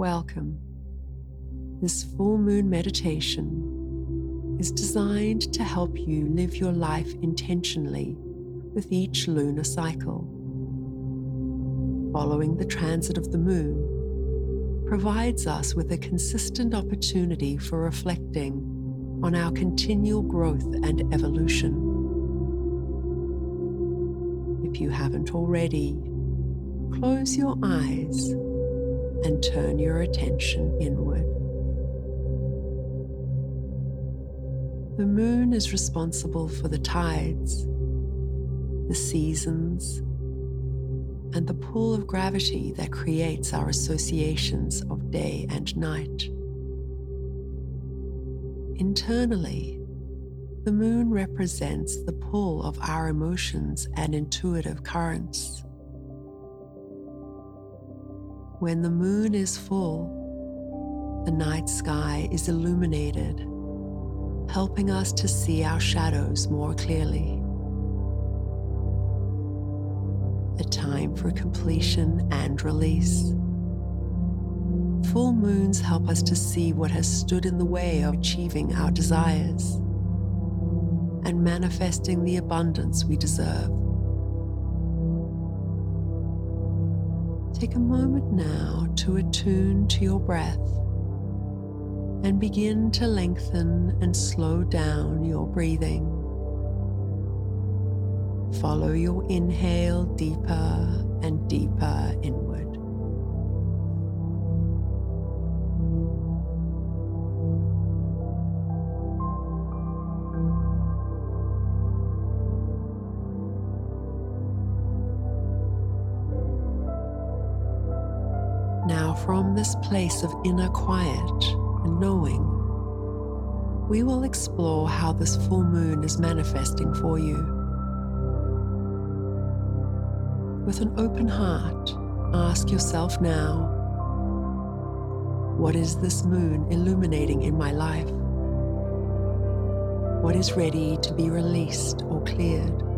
Welcome. This full moon meditation is designed to help you live your life intentionally with each lunar cycle. Following the transit of the moon provides us with a consistent opportunity for reflecting on our continual growth and evolution. If you haven't already, close your eyes and turn your attention inward. The moon is responsible for the tides, the seasons, and the pull of gravity that creates our associations of day and night. Internally, the moon represents the pull of our emotions and intuitive currents. When the moon is full, the night sky is illuminated, helping us to see our shadows more clearly. A time for completion and release. Full moons help us to see what has stood in the way of achieving our desires and manifesting the abundance we deserve. Take a moment now to attune to your breath and begin to lengthen and slow down your breathing. Follow your inhale deeper and deeper inward. From this place of inner quiet and knowing, we will explore how this full moon is manifesting for you. With an open heart, ask yourself now what is this moon illuminating in my life? What is ready to be released or cleared?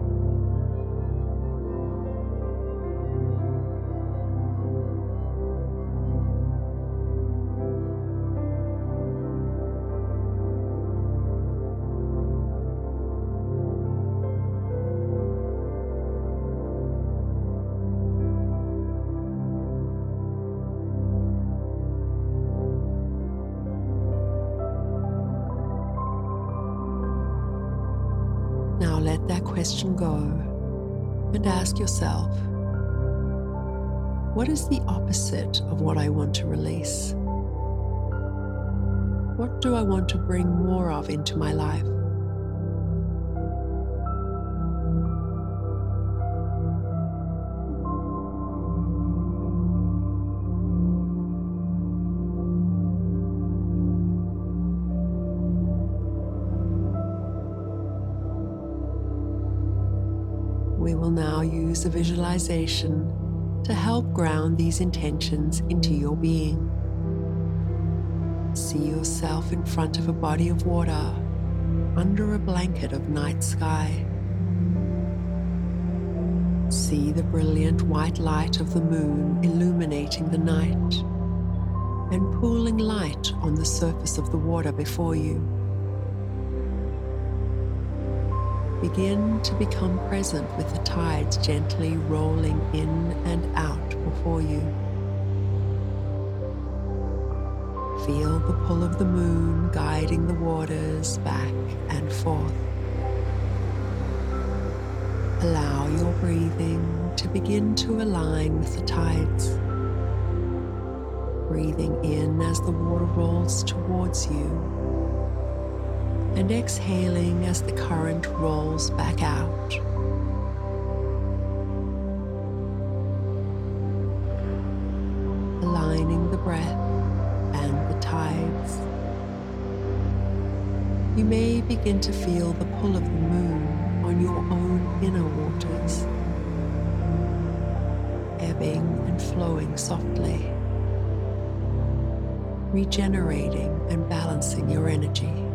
Let that question go and ask yourself what is the opposite of what I want to release? What do I want to bring more of into my life? Now use a visualization to help ground these intentions into your being. See yourself in front of a body of water under a blanket of night sky. See the brilliant white light of the moon illuminating the night and pooling light on the surface of the water before you. Begin to become present with the tides gently rolling in and out before you. Feel the pull of the moon guiding the waters back and forth. Allow your breathing to begin to align with the tides. Breathing in as the water rolls towards you and exhaling as the current rolls back out. Aligning the breath and the tides. You may begin to feel the pull of the moon on your own inner waters, ebbing and flowing softly, regenerating and balancing your energy.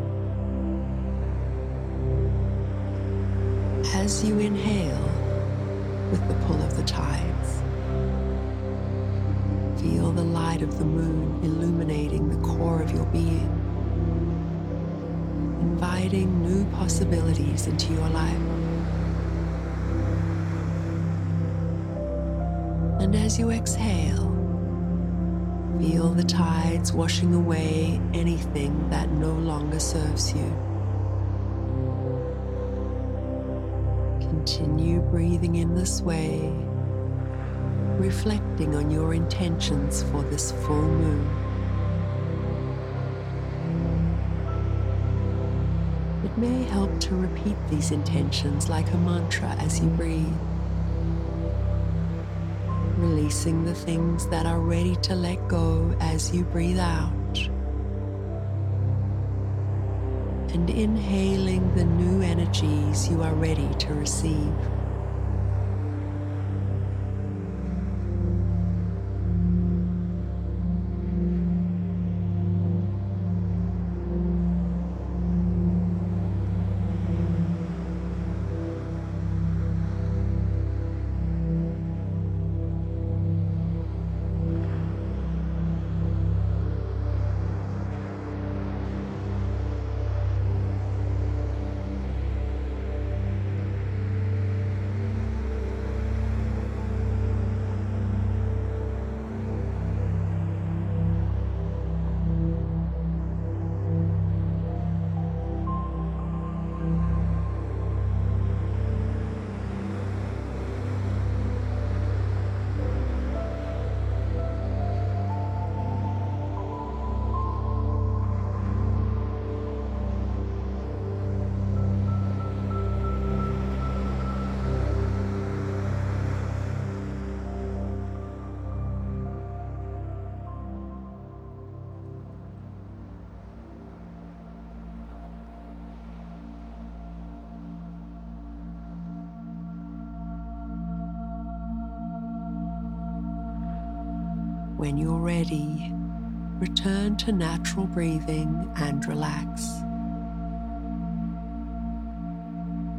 As you inhale with the pull of the tides. Feel the light of the moon illuminating the core of your being, inviting new possibilities into your life. And as you exhale, feel the tides washing away anything that no longer serves you. Continue breathing in this way, reflecting on your intentions for this full moon. It may help to repeat these intentions like a mantra as you breathe releasing the things that are ready to let go as you breathe out. And inhaling the new energies you are ready to receive. When you're ready, return to natural breathing and relax.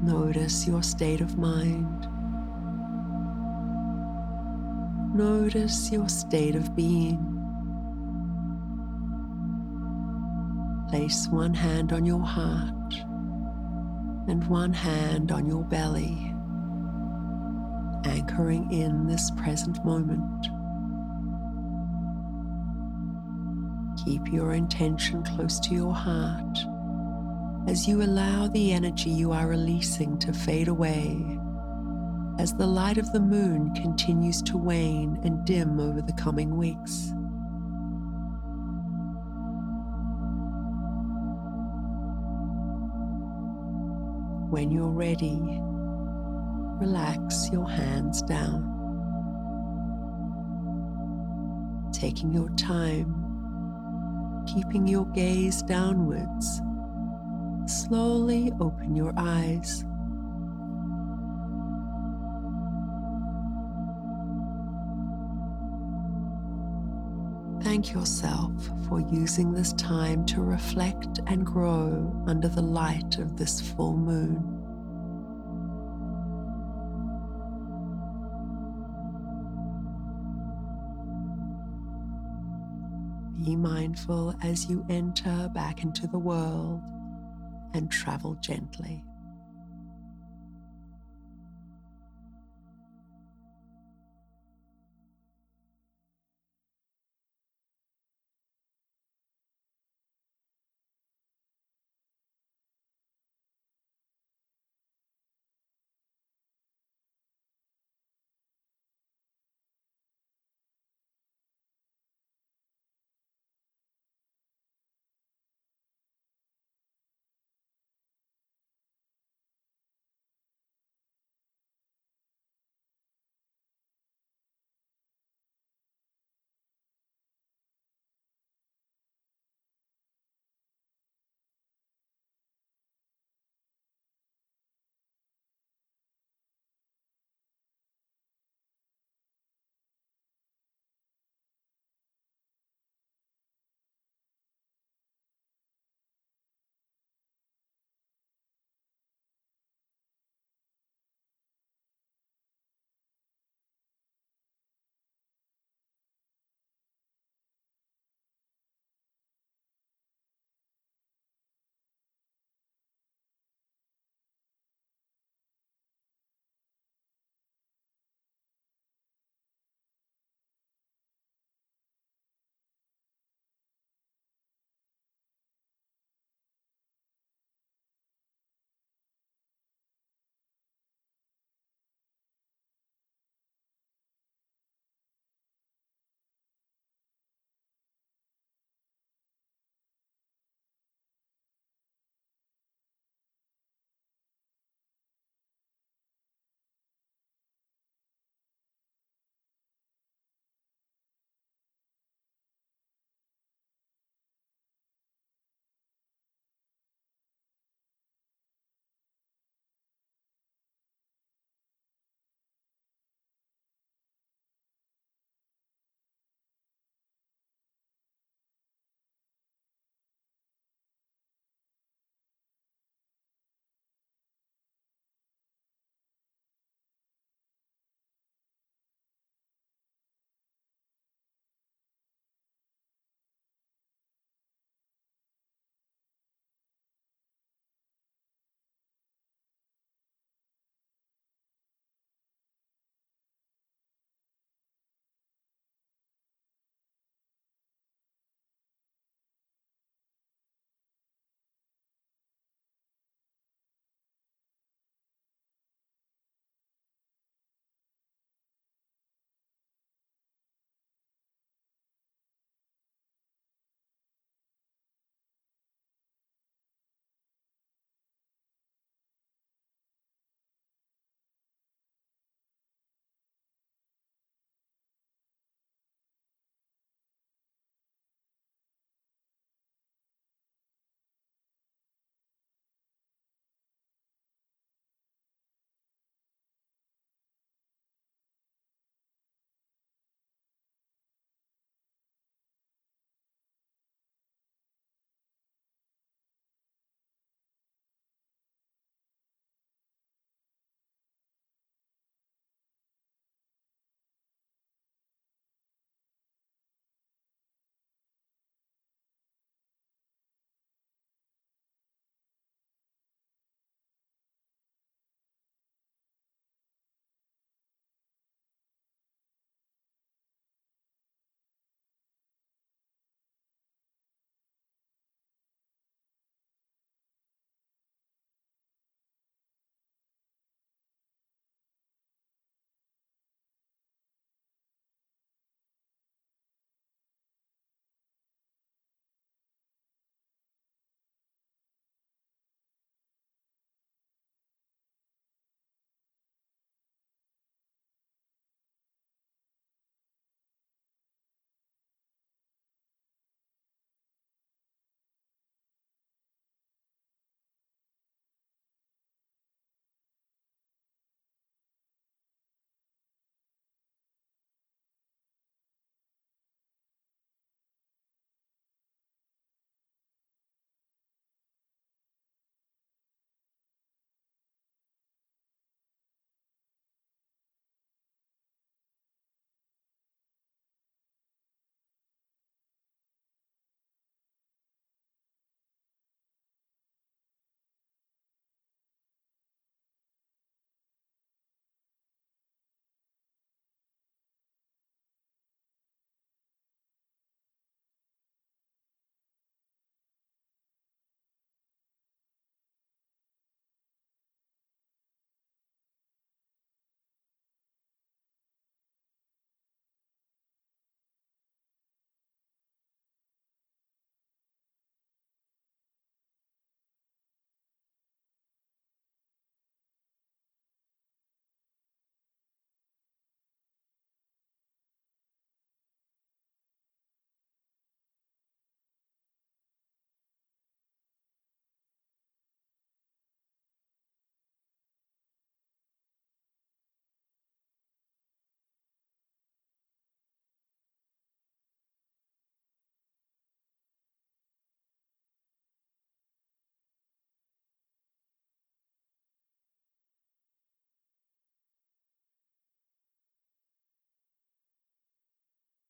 Notice your state of mind. Notice your state of being. Place one hand on your heart and one hand on your belly, anchoring in this present moment. Keep your intention close to your heart as you allow the energy you are releasing to fade away as the light of the moon continues to wane and dim over the coming weeks. When you're ready, relax your hands down. Taking your time keeping your gaze downwards, slowly open your eyes. Thank yourself for using this time to reflect and grow under the light of this full moon. Be mindful as you enter back into the world and travel gently.